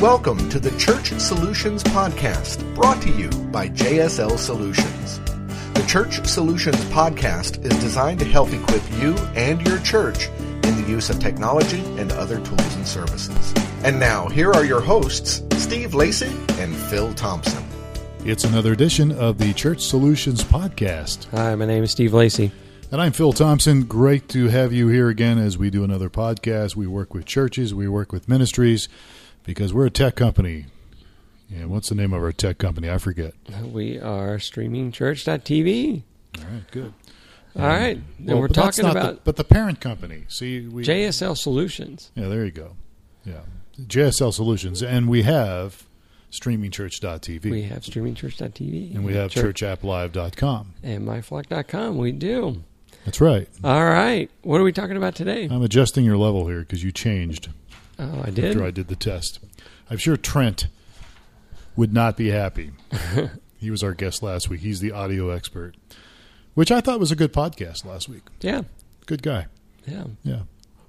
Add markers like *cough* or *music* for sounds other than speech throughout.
Welcome to the Church Solutions Podcast, brought to you by JSL Solutions. The Church Solutions Podcast is designed to help equip you and your church in the use of technology and other tools and services. And now, here are your hosts, Steve Lacey and Phil Thompson. It's another edition of the Church Solutions Podcast. Hi, my name is Steve Lacey. And I'm Phil Thompson. Great to have you here again as we do another podcast. We work with churches, we work with ministries, because we're a tech company. Yeah, what's the name of our tech company? I forget. We are streamingchurch.tv. All right, good. All right, um, and Well, we're but talking about the, but the parent company. See, we JSL Solutions. Yeah, there you go. Yeah, JSL Solutions, and we have streamingchurch.tv, We have streamingchurch.tv. and we have Church- churchapplive.com. and myflock.com. We do. That's right. All right, what are we talking about today? I'm adjusting your level here because you changed. Oh, I did. after I did the test. I'm sure Trent would not be happy. *laughs* he was our guest last week. He's the audio expert, which I thought was a good podcast last week. Yeah, Good guy. yeah. Yeah.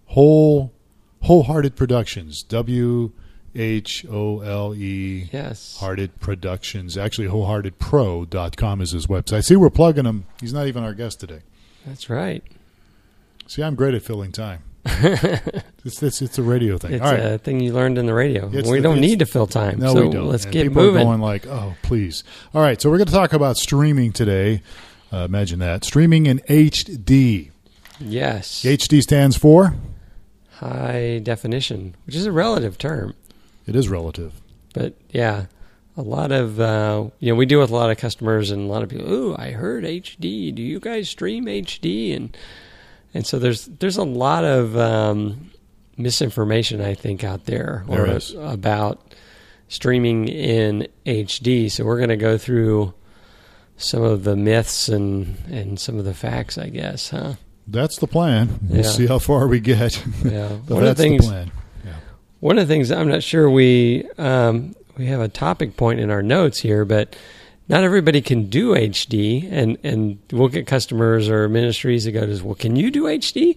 Whole Wholehearted Productions. W H O L E Yes. Hearted Productions. Actually wholeheartedpro.com is his website. See, we're plugging him. He's not even our guest today. That's right. See, I'm great at filling time. *laughs* it's, it's it's a radio thing. It's All right. a thing you learned in the radio. It's we don't need to fill time. No, so we don't. let's And get people moving. Are going like, oh, please. All right, so we're going to talk about streaming today. Uh, imagine that streaming in HD. yes. HD stands for. High definition, which is a relative term. It is relative. But yeah, a lot of uh, you know we deal with a lot of customers and a lot of people. Ooh, I heard HD. Do you guys stream HD? And and so there's there's a lot of um, misinformation I think out there, There about streaming in HD. So we're going to go through some of the myths and and some of the facts, I guess, huh? That's the plan. We'll Yeah. see how far we get. Yeah. *laughs* One of that's the things the plan. Yeah. One of the things I'm not sure we um, we have a topic point in our notes here, but not everybody can do HD, and and we'll get customers or ministries that go to, us, well, can you do HD?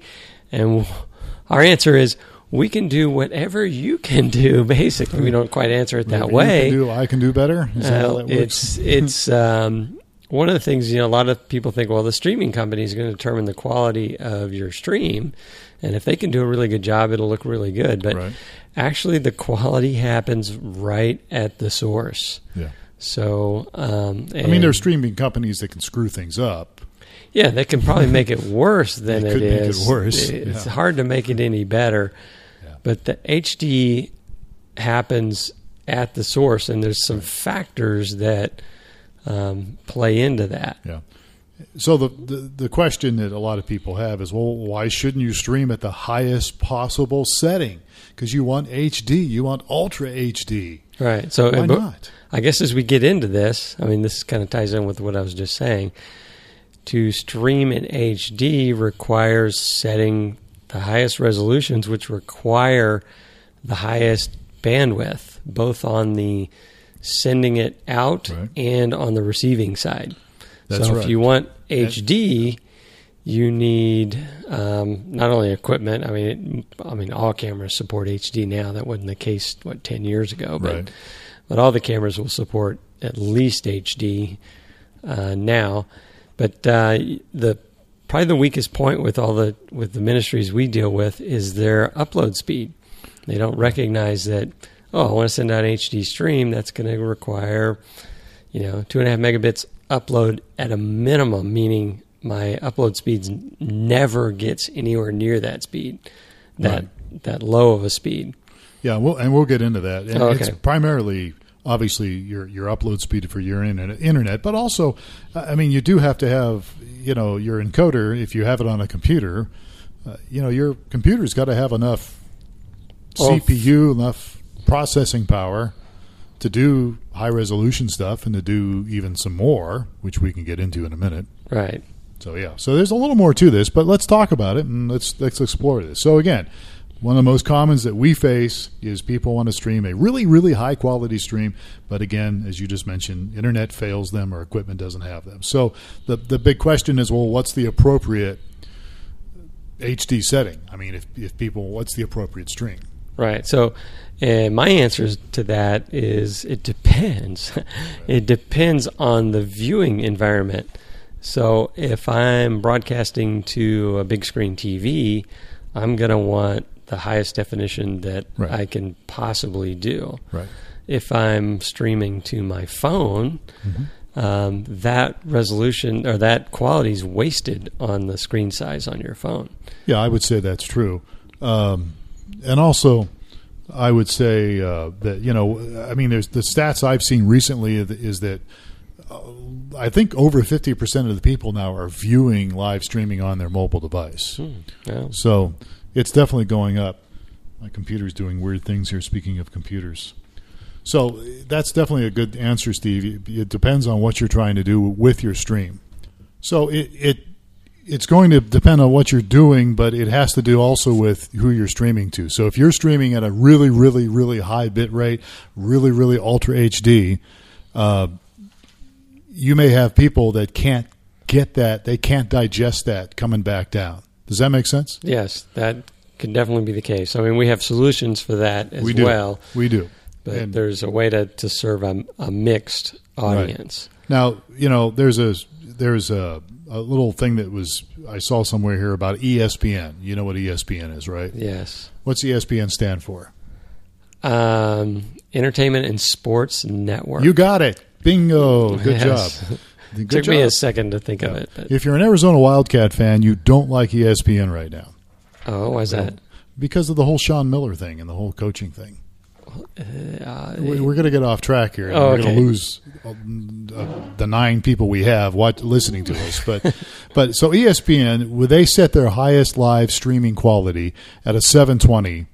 And *laughs* our answer is we can do whatever you can do. *laughs* Basically, we don't quite answer it that Whatever way. Do, I can do better. Is that how Uh, it's it's *laughs* um, one of the things you know. A lot of people think, well, the streaming company is going to determine the quality of your stream, and if they can do a really good job, it'll look really good. But Right. actually, the quality happens right at the source. Yeah. So, um, I mean, there are streaming companies that can screw things up. yeah, they can probably make it *laughs* worse than it could make it is. worse, It's yeah. hard to make it any better. Yeah. But the HD happens at the source, and there's some factors that um, play into that. Yeah. So the, the the question that a lot of people have is, well, why shouldn't you stream at the highest possible setting? Because you want HD, you want Ultra HD. Right. So, Why not? I guess as we get into this, I mean, this kind of ties in with what I was just saying. To stream in HD requires setting the highest resolutions, which require the highest bandwidth, both on the sending it out Right. and on the receiving side. That's so right. if you want HD, you need um, not only equipment. I mean, it, I mean, all cameras support HD now. That wasn't the case what ten years ago, but Right. but all the cameras will support at least HD uh, now. But uh, the probably the weakest point with all the with the ministries we deal with is their upload speed. They don't recognize that. Oh, I want to send out an HD stream. That's going to require, you know, two and a half megabits upload at a minimum, meaning my upload speeds never gets anywhere near that speed, that that low of a speed. Yeah, we'll, and we'll get into that. And Oh, it's primarily, obviously, your your upload speed for your internet, but also, uh, I mean, you do have to have, you know, your encoder if you have it on a computer. Uh, you know, your computer's got to have enough Oh, CPU, enough processing power to do high resolution stuff and to do even some more, which we can get into in a minute. Right. So yeah, so there's a little more to this, but let's talk about it and let's let's explore this. So again, one of the most commons that we face is people want to stream a really really high quality stream, but again, as you just mentioned, internet fails them or equipment doesn't have them. So the the big question is, well, what's the appropriate HD setting? I mean, if if people, what's the appropriate stream? Right. So, and my answer to that is it depends. *laughs* it depends on the viewing environment. So, if I'm broadcasting to a big screen TV, I'm going to want the highest definition that Right. I can possibly do. Right. If I'm streaming to my phone, Mm-hmm. um, that resolution or that quality is wasted on the screen size on your phone. Yeah, I would say that's true. Um, and also, I would say uh, that you know, I mean, there's the stats I've seen recently is that I think over fifty percent of the people now are viewing live streaming on their mobile device. Yeah. So it's definitely going up. My computer's doing weird things here. Speaking of computers, so that's definitely a good answer, Steve. It, it depends on what you're trying to do with your stream. So it, it it's going to depend on what you're doing, but it has to do also with who you're streaming to. So if you're streaming at a really, really, really high bit rate, really, really ultra HD, uh, you may have people that can't get that, they can't digest that coming back down. Does that make sense? Yes, that could definitely be the case. I mean, we have solutions for that as we do. well, We do. but And- there's a way to, to serve a, a mixed audience. Now, you know, there's a there's a, a little thing that was I saw somewhere here about ESPN. You know what ESPN is, right? Yes. What's ESPN stand for? Um, Entertainment and Sports Network. You got it. Bingo. Good Yes. job. *laughs* Good Took job. me a second to think of it. But, If you're an Arizona Wildcat fan, you don't like ESPN right now oh, why is that? because of the whole Sean Miller thing and the whole coaching thing. Uh, We- We're going to get off track here. Oh, we're going to lose uh, the nine people we have watch, listening to us. But, *laughs* but so ESPN, would they set their highest live streaming quality at a 720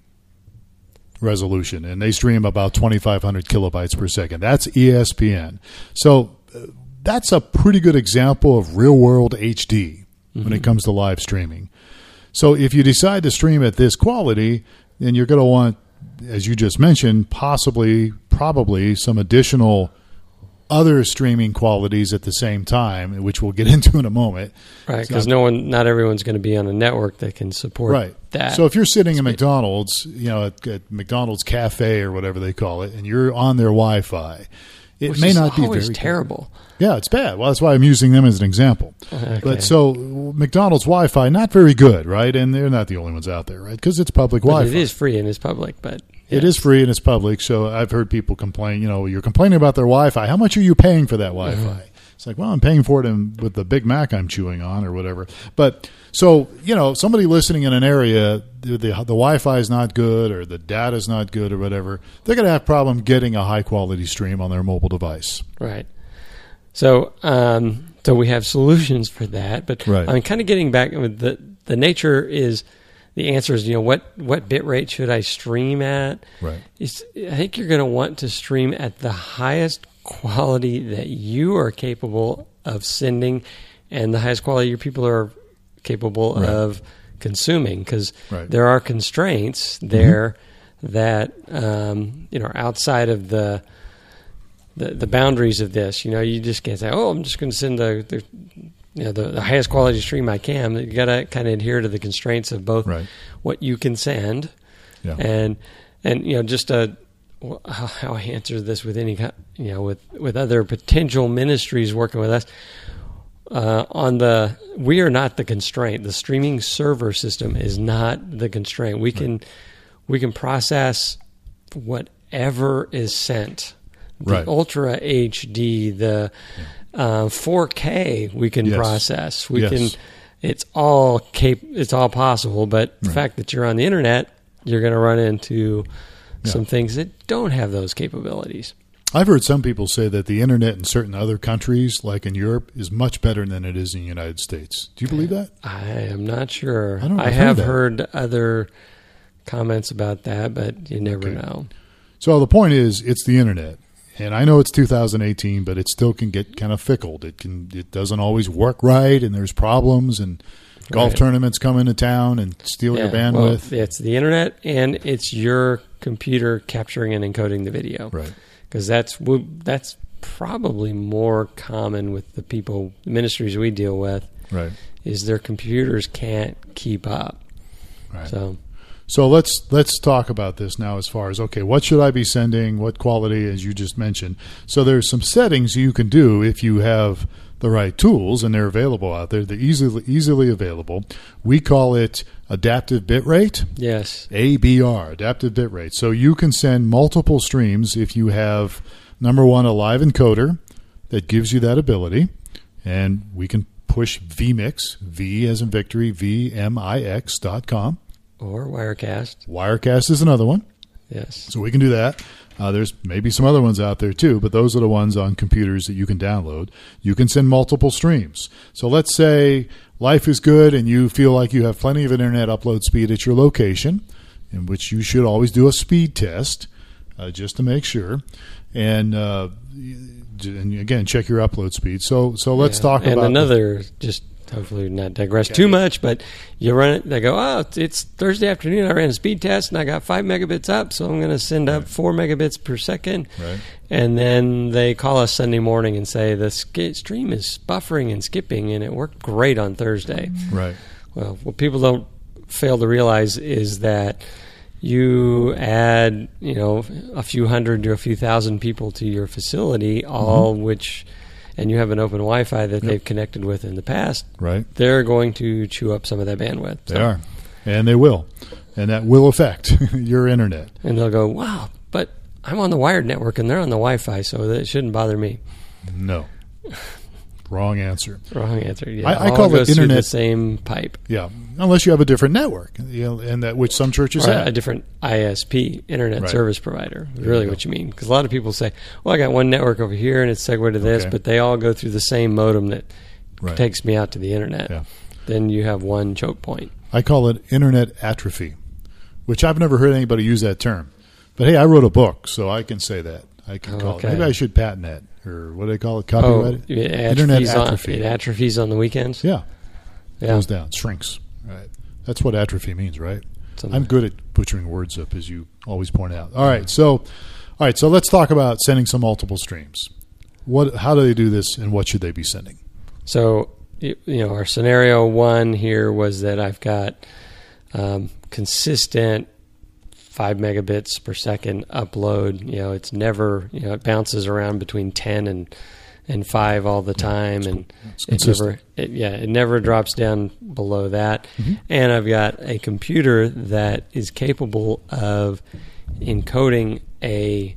resolution, and they stream about 2,500 kilobytes per second. That's ESPN. So uh, that's a pretty good example of real world HD when it comes to live streaming. So if you decide to stream at this quality, then you're going to want, as you just mentioned, possibly, probably some additional other streaming qualities at the same time, which we'll get *laughs* into in a moment. right, because no one, not everyone's going to be on a network that can support Right. that. So if you're sitting at McDonald's, you know, at, at McDonald's cafe or whatever they call it, and you're on their Wi-Fi, it which may not be always very terrible. Yeah, it's bad. Well, that's why I'm using them as an example. Okay. But so McDonald's Wi-Fi not very good, right? And they're not the only ones out there, right? Because it's public But Wi-Fi. it is free and it's public, but It is free and it's public. So I've heard people complain. You know, you're complaining about their Wi-Fi. How much are you paying for that Wi-Fi? Mm-hmm. It's like, well, I'm paying for it in, with the Big Mac I'm chewing on or whatever. But so you know, somebody listening in an area, the, the, the Wi-Fi is not good or the data is not good or whatever. They're going to have problem getting a high quality stream on their mobile device. Right. So, um, so we have solutions for that, but Right. I'm kind of getting back with the the nature is the answer is you know what what bit rate should I stream at? Right. It's, I think you're going to want to stream at the highest quality that you are capable of sending, and the highest quality your people are capable Right. of consuming, because Right. there are constraints there that um, you know are outside of the the, the boundaries of this. You know, you just can't say, "Oh, I'm just going to send the, the you know the, the highest quality stream I can." You got to kind of adhere to the constraints of both Right. what you can send Yeah. and and you know just uh wh- how I answer this with any you know with with other potential ministries working with us. Uh, on the we are not the constraint. The streaming server system is not the constraint. We can we can process whatever is sent. The Right. Ultra HD, the uh, 4K, we can Yes. process. We Yes. can. It's all cap- It's all possible. But the Right. fact that you're on the internet, you're going to run into Yeah. some things that don't have those capabilities. I've heard some people say that the internet in certain other countries, like in Europe, is much better than it is in the United States. Do you believe that? I am not sure. I don't I I've heard heard other comments about that, but you never Okay. know. So the point is, it's the internet, and I know it's 2018, but it still can get kind of fickle. It can, it doesn't always work right, and there's problems, and golf Right. tournaments come into town and steal your Yeah, well, bandwidth. it's the internet, and it's your computer capturing and encoding the video. right. because that's that's probably more common with the people the ministries we deal with Right. is their computers can't keep up. Right. So So let's let's talk about this now. As far as okay, what should I be sending? What quality, as you just mentioned. So there's some settings you can do if you have the right tools, and they're available out there. They're easily easily available. We call it adaptive bitrate. Yes. ABR, adaptive bitrate. So you can send multiple streams if you have number one a live encoder that gives you that ability, and we can push vmix v as in victory vmix dot com Or Wirecast. Wirecast is another one, Yes. so we can do that. Uh, there's maybe some other ones out there too, but those are the ones on computers that you can download. You can send multiple streams. So let's say life is good and you feel like you have plenty of internet upload speed at your location, in which you should always do a speed test uh, just to make sure. And, uh, and again, check your upload speed. So, so let's Yeah. talk and about another just hopefully not digress too much, but you run it. They go, oh, it's, Thursday afternoon. I ran a speed test and I got five megabits up, so I'm going to send up four megabits per second. Right. And then they call us Sunday morning and say the sk- stream is buffering and skipping, and it worked great on Thursday. right. Well, what people don't fail to realize is that you add, you know, a few hundred to a few thousand people to your facility, mm-hmm. all which, and you have an open Wi-Fi that they've connected with in the past. Right. They're going to chew up some of that bandwidth. They are. And they will. And that will affect *laughs* your internet. and they'll go, "Wow, but I'm on the wired network and they're on the Wi-Fi, so that shouldn't bother me." No. *laughs* Wrong answer. Wrong answer. Yeah, I- I call it internet- the same pipe. Yeah, unless you have a different network, you know, and that which some churches Or have. a different ISP, Internet Right. Service Provider. is Really, you what you mean? Because a lot of people say, "Well, I got one network over here, and it's segued to this," Okay. but they all go through the same modem that Right. takes me out to the internet. Yeah. Then you have one choke point. I call it internet atrophy, which I've never heard anybody use that term. But hey, I wrote a book, so I can say that. I can call Okay. it. Maybe I should patent that, or what do they call it? Oh, Copyright. it internet atrophies on, atrophy. it atrophies on the weekends. yeah, Yeah. goes down, shrinks. Right. That's what atrophy means, right? Something- I'm good at butchering words up, as you always point out. All right, so, all right, so let's talk about sending some multiple streams. What? How do they do this, and what should they be sending? So, you you know, our scenario one here was that I've got um, consistent five megabits per second upload. You know, it's never, you know, it bounces around between 10 and, and five all the time. And it's it never, it, yeah, it never drops down below that. And I've got a computer that is capable of encoding a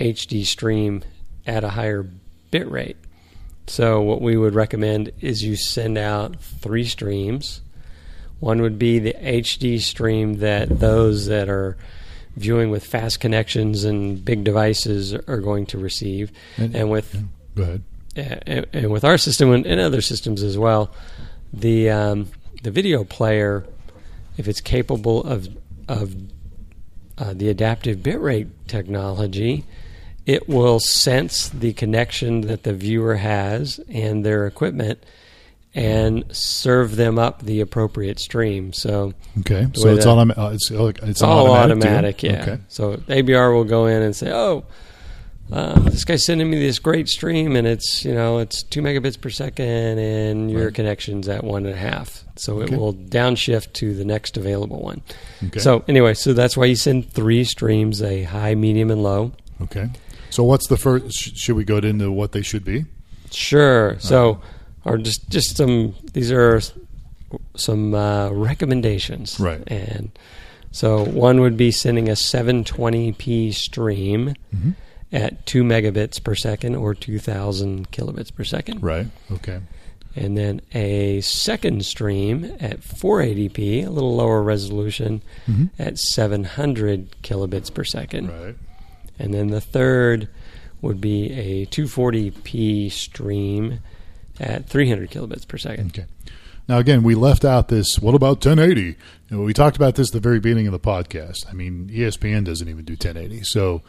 HD stream at a higher bit rate. So what we would recommend is you send out three streams. One would be the HD stream that those that are viewing with fast connections and big devices are going to receive, And- and, with Go ahead. and, and with our system and, and other systems as well, the um, the video player, if it's capable of of uh, the adaptive bitrate technology, it will sense the connection that the viewer has and their equipment, and serve them up the appropriate stream. So Okay, so it's that- automatic. Uh, it's, it's, it's all automatic, automatic, yeah. Okay. So ABR will go in and say, "Oh, uh, this guy's sending me this great stream, and it's you know it's two megabits per second, and your Right. connection's at one and a half. So Okay. it will downshift to the next available one. Okay. So anyway, so that's why you send three streams: a high, medium, and low. Okay. So what's the first? Sh- should we go into what they should be? Sure. So, or just just some. These are some uh, recommendations. Right. And so one would be sending a 720p stream Mhm. at two megabits per second or 2,000 kilobits per second. Right. Okay. And then a second stream at 480p, a little lower resolution, Mhm. at 700 kilobits per second. Right. And then the third would be a 240p stream at 300 kilobits per second. Okay. Now again, we left out this. What about 1080? You know, we talked about this at the very beginning of the podcast. I mean, ESPN doesn't even do 1080. So,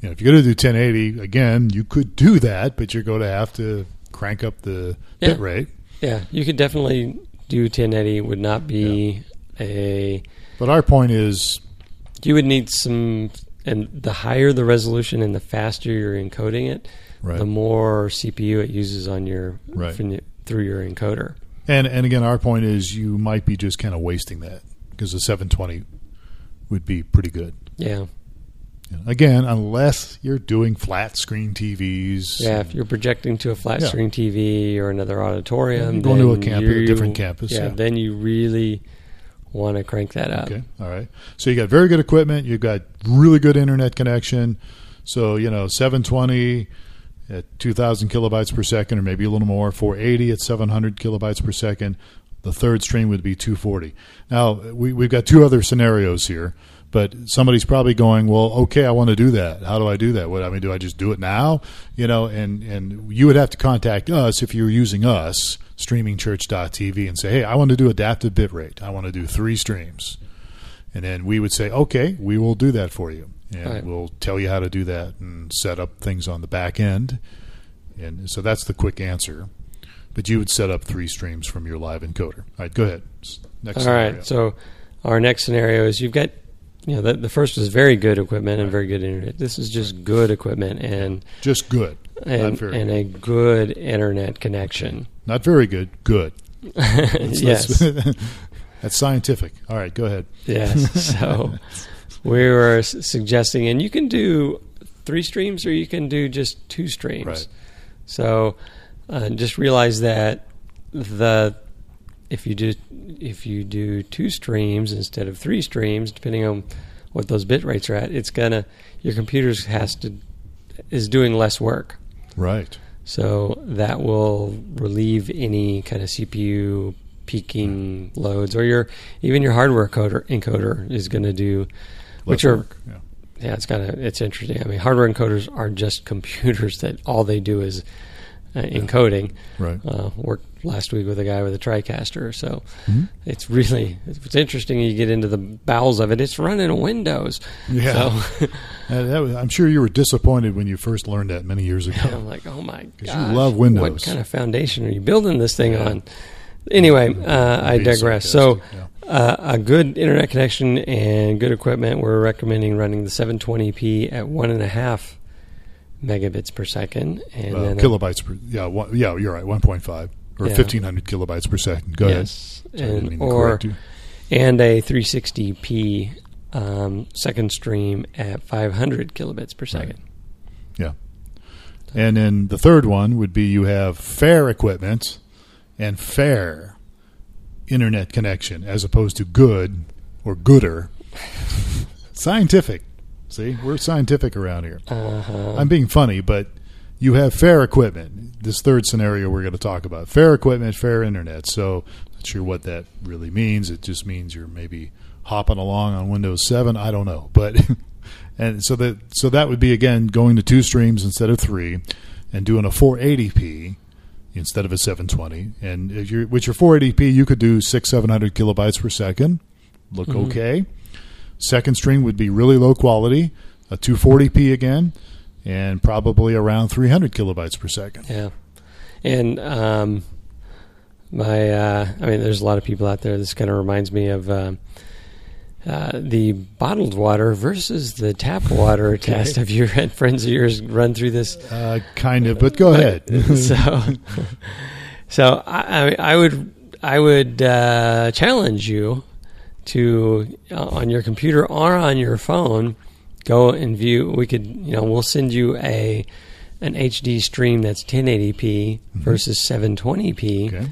you know, if you're going to do 1080, again, you could do that, but you're going to have to crank up the Yeah. bit rate. Yeah, you could definitely do 1080. Would not be a. But our point is, You would need some, and the higher the resolution and the faster you're encoding it, right. the more CPU it uses on your Right. through your encoder. And and again, our point is you might be just kind of wasting that because the 720 would be pretty good. Yeah. Again, unless you're doing flat screen TVs. Yeah, if you're projecting to a flat Yeah. screen TV or another auditorium, You're going to a then camp- a you- different campus, Yeah, yeah. then you really want to crank that up. Okay. All right. So you got very good equipment. You've got really good internet connection. So, you know, 720 at 2,000 kilobytes per second, or maybe a little more, 480 at 700 kilobytes per second. The third stream would be 240. Now, we, we've got two other scenarios here, but somebody's probably going, well, okay, I want to do that. How do I do that? What, I mean, do I just do it now? You know, and, and you would have to contact us if you're using us, streamingchurch.tv, and say, hey, I want to do adaptive bitrate. I want to do three streams. And then we would say, okay, we will do that for you. And Right. we'll tell you how to do that and set up things on the back end. And so that's the quick answer. But you would set up three streams from your live encoder. All right, go ahead. Next All scenario. right. So our next scenario is you've got, you know, the, the first was very good equipment and very good internet. This is just good equipment and Just good. and, and a good internet connection. Not very good. Good. *laughs* That's- yes. That's, *laughs* that's scientific. All right, go ahead. Yes. So *laughs* we were suggesting, and you can do three streams or you can do just two streams. Right. So uh, just realize that the if you do if you do two streams instead of three streams, depending on what those bit rates are at, it's gonna your computer's has to is doing less work. Right. So that will relieve any kind of CPU peaking loads, or your even your hardware coder encoder is going to do, which are work. Yeah. yeah, it's kind of it's interesting. I mean, hardware encoders are just *laughs* computers that all they do is uh, encoding. Right. Uh, worked last week with a guy with a TriCaster, so Mhm. it's really it's interesting. You get into the bowels of it. It's running Windows. Yeah. So *laughs* Uh, that was, I'm sure you were disappointed when you first learned that many years ago. *laughs* I'm like, oh my god, you love Windows. What kind of foundation are you building this thing Yeah. on? Anyway, uh, I digress. So, sarcastic, uh, a good internet connection and good equipment. We're recommending running the 720p at one and a half megabits per second, and Uh, kilobytes per yeah one, yeah you're right 1.5 or Yeah. 1500 kilobytes per second. Go yes, ahead. Sorry, and, or and a 360p um, second stream at 500 kilobits per second. Yeah. And then the third one would be you have fair equipment and fair internet connection as opposed to good or gooder. Scientific. See, we're scientific around here. Uh-huh. I'm being funny, but you have fair equipment. This third scenario we're going to talk about fair equipment, fair internet. So, not sure what that really means. It just means you're maybe hopping along on Windows 7. I don't know, but *laughs* and so that so that would be again going to two streams instead of three, and doing a 480p instead of a 720. And if you're, with your 480p, you could do six, 700 kilobytes per second. Look Mhm. okay. Second string would be really low quality, a 240p again, and probably around 300 kilobytes per second. Yeah, and um, my uh, I mean, there's a lot of people out there. This kind of reminds me of um uh, the bottled water versus the tap water test. Have you had friends of yours run through this? Uh, kind of, but go ahead. *laughs* so, so I, I would I would uh, challenge you to uh, on your computer or on your phone go and view. We could you know we'll send you a an HD stream that's 1080p versus 720p, okay.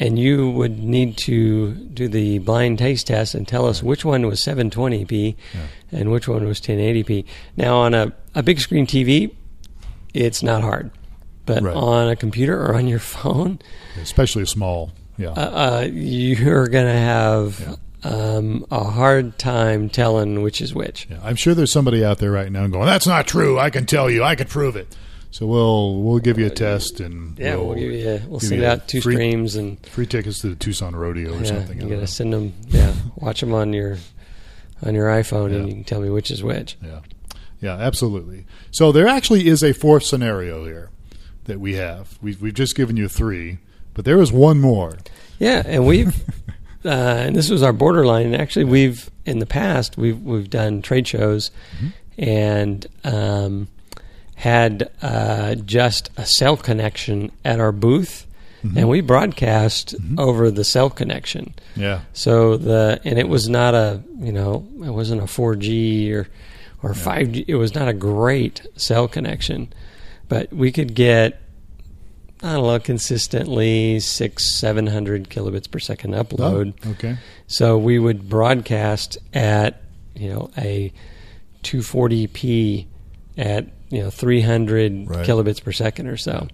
And you would need to do the blind taste test and tell us which one was 720p Yeah. and which one was 1080p. Now on a, a big screen TV, it's not hard. But Right. on a computer or on your *laughs* phone, Especially a small. Yeah. uh, uh, you're going to have um, a hard time telling which is which. yeah. I'm sure there's somebody out there right now going, "That's not true. I can tell you. I can prove it." So we'll we'll give you a test and Yeah, we'll, give you. We'll give send you out two free- streams and free tickets to the Tucson Rodeo or yeah, something. You got to send them. Yeah, *laughs* watch them on your on your iPhone, Yeah. and you can tell me which is which. Yeah, yeah, absolutely. So there actually is a fourth scenario here that we have. We've we've just given you three, but there is one more. Yeah, and we've *laughs* uh, and this was our borderline. And actually, we've in the past we've we've done trade shows and um, had uh, just a cell connection at our booth, and we broadcast over the cell connection. Yeah. So the and it was not a you know it wasn't a 4G or or 5G. It was not a great cell connection, but we could get I don't know consistently six seven hundred kilobits per second upload. Oh, okay. So we would broadcast at you know a 240p at you know 300 Right. kilobits per second or so.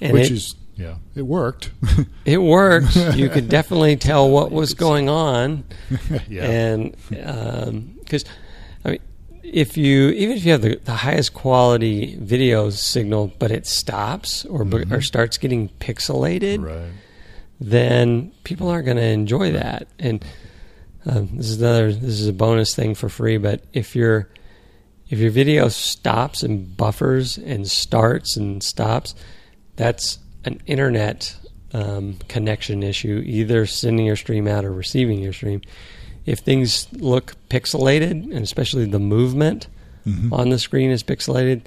And Which it, is yeah, it worked. *laughs* it worked. you could *laughs* definitely tell what was going on, *laughs* yeah. and because I mean, if you even if you have the, the highest quality video signal, but it stops or be- or starts getting pixelated, Mm-hmm. right. then people aren't going to enjoy that. And um, this is another this is a bonus thing for free. But if your if your video stops and buffers and starts and stops, that's an internet um, connection issue, either sending your stream out or receiving your stream. If things look pixelated, and especially the movement Mm-hmm. on the screen is pixelated,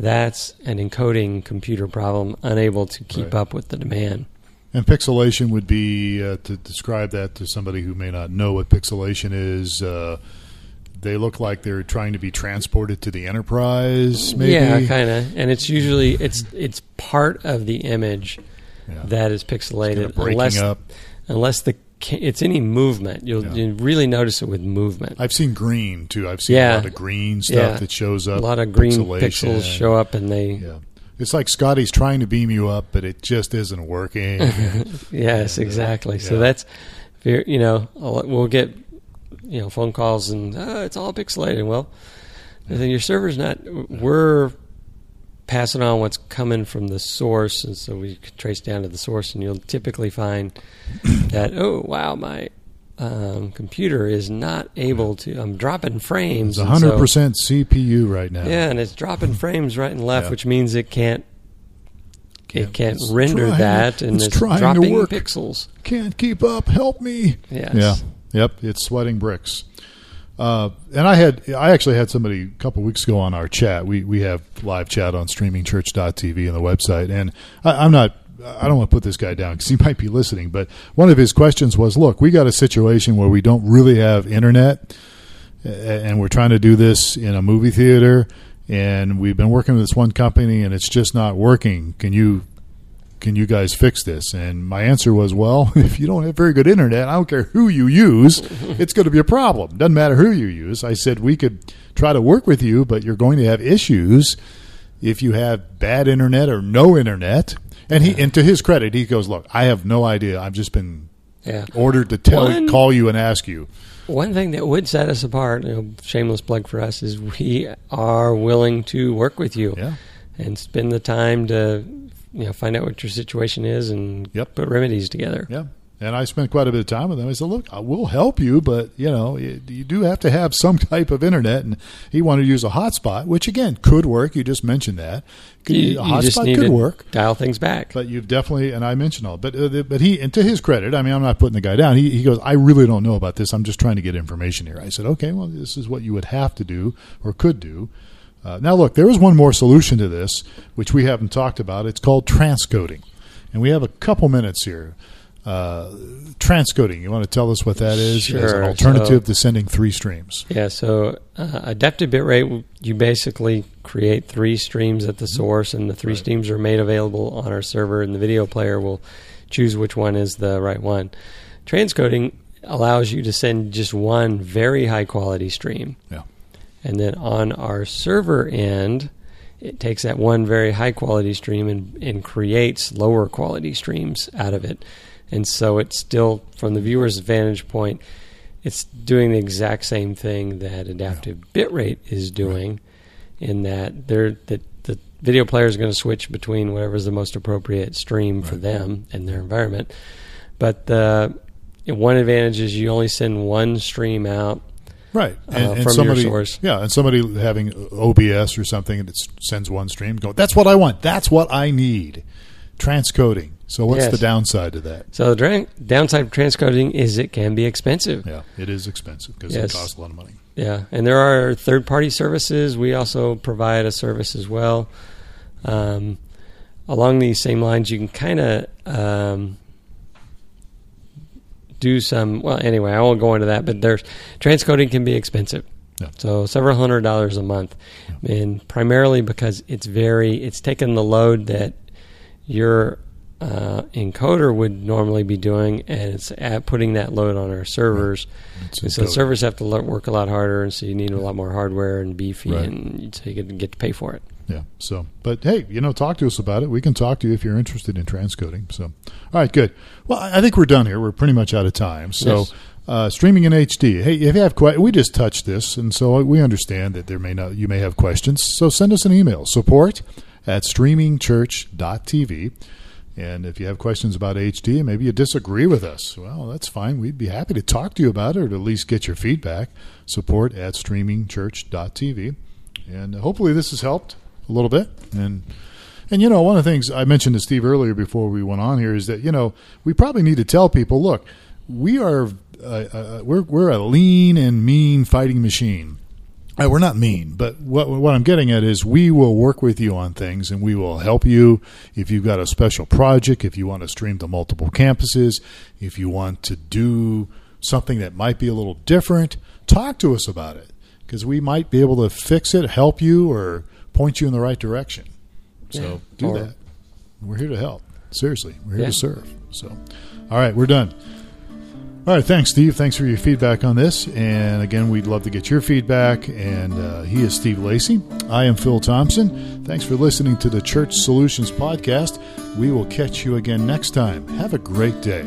that's an encoding computer problem, unable to keep Right. up with the demand. And pixelation would be uh, to describe that to somebody who may not know what pixelation is. Uh, they look like they're trying to be transported to the Enterprise. Maybe. Yeah, kind of. And it's usually it's it's part of the image Yeah. that is pixelated, breaking unless up. unless the it's any movement. You'll Yeah. you really notice it with movement. I've seen green too. I've seen Yeah. a lot of green stuff Yeah. that shows up. a lot of green pixels show up, and they Yeah. It's like Scotty's trying to beam you up, but it just isn't working. *laughs* yes, *laughs* exactly. So that's you know we'll get you know phone calls and oh, it's all pixelated. Well, then your server's not. We're passing on what's coming from the source, and so we can trace down to the source, and you'll typically find *coughs* that oh wow my um, computer is not able to. I'm dropping frames. It's and 100% CPU right now. yeah, and it's dropping *laughs* frames right and left, Yeah. which means it can't. It can't it's render trying- that, and it's it's, trying to dropping work. pixels. Can't keep up. Help me. Yes. Yeah. Yep. It's sweating bricks. Uh, and I had, I actually had somebody a couple weeks ago on our chat. We we have live chat on streamingchurch.tv on the website, and I, I'm not. I don't want to put this guy down because he *laughs* might be listening. But one of his questions was, "Look, we got a situation where we don't really have internet, and we're trying to do this in a movie theater, and we've been working with this one company, and it's just not working. Can you can you guys fix this? And my answer was, well, *laughs* if you don't have very good internet, I don't care who you use, *laughs* it's going to be a problem. Doesn't matter who you use. I said we could try to work with you, but you're going to have issues if you have bad internet or no internet. And he, and to his credit, he goes, look, I have no idea. I've just been Yeah. ordered to tell, One- call you and ask you. One thing that would set us apart, you know, shameless plug for us, is we are willing to work with you Yeah. and spend the time to, you know, find out what your situation is and Yep. put remedies together. Yeah. And I spent quite a bit of time with him. I said, "Look, I will help you, but you know, you, you do have to have some *laughs* type of internet." And he wanted to use a hotspot, which again could work. You just mentioned that. Could- You, a hotspot could work, dial things back. but you've definitely and I mentioned all. But uh, the- but he and to his credit, I mean, I'm not putting the guy down. He he goes, "I really don't know about this. I'm just trying to get information here." I said, "Okay, well, this is what you would have to do or could do." Uh, now, look, there is one more solution to this, which we haven't talked about. It's called transcoding, and we have a couple minutes here. Uh, transcoding. You want to tell us what that is as an alternative So- to sending three streams? Yeah, so uh, adaptive bitrate, you basically create three streams at the source, and the three Right. streams are made available on our server, and the video player will choose which one is the right one. Transcoding allows you to send just one very high quality stream. Yeah. And then on our server end, it takes that one very high quality stream and, and creates lower quality streams out of it. And so it's still, from the viewer's vantage point, it's doing the exact same thing that adaptive bitrate is doing, in that they're that the video player is going to switch between whatever is the most appropriate stream for them and their environment. But the one advantage is you only send one stream out Right, Uh, from your somebody, yeah, and somebody having OBS or something, and it sends one stream. Go, that's what I want. That's what I need. Transcoding. So, what's Yes. the downside to that? So the dra- downside of transcoding is it can be expensive. Yeah, it is expensive because Yes. it costs a lot of money. Yeah, and there are third-party services. We also provide a service as well. Um, along these same lines, you can kind of um, do some. Well, anyway, I won't go into that. But there's transcoding can be expensive. Yeah. So several hundred dollars a month, and primarily because it's very it's taken the load that your uh, encoder would normally be doing, and it's putting that load on our servers. It's And so servers have to work a lot harder, and so you need a lot more hardware and beefy, Right. and so you get to pay for it. Yeah. So, but hey, you know, talk to us about it. We can talk to you if you're interested in transcoding. So, all right, good. Well, I think we're done here. We're pretty much out of time. So, Yes. uh, streaming in HD. Hey, if you have questions, we just touched this, and so we understand that there may not you may have questions. So send us an email support at streamingchurch.tv. And if you have questions about HD, and maybe you disagree with us, well, that's fine. We'd be happy to talk to you about it or to at least get your feedback. Support at streamingchurch.tv. And hopefully this has helped a little bit. And and you know, one of the things I mentioned to Steve earlier before we went on here is that you know we probably need to tell people, look, we are uh, uh, we're we're a lean and mean fighting machine. Uh, we're not mean, but what what I'm getting at is we will work with you on things and we will help you if you've got a special project, if you want to stream to multiple campuses, if you want to do something that might be a little different, talk to us about it because we might be able to fix it, help you, or point you in the right direction. So Yeah. do Or- that. We're here to help. Seriously, we're here Yeah. to serve. So, all right, we're done. All right, thanks, Steve. Thanks for your feedback on this. And again, we'd love to get your feedback. And uh, he is Steve Lacey. I am Phil Thompson. Thanks for listening to the Church Solutions Podcast. We will catch you again next time. Have a great day.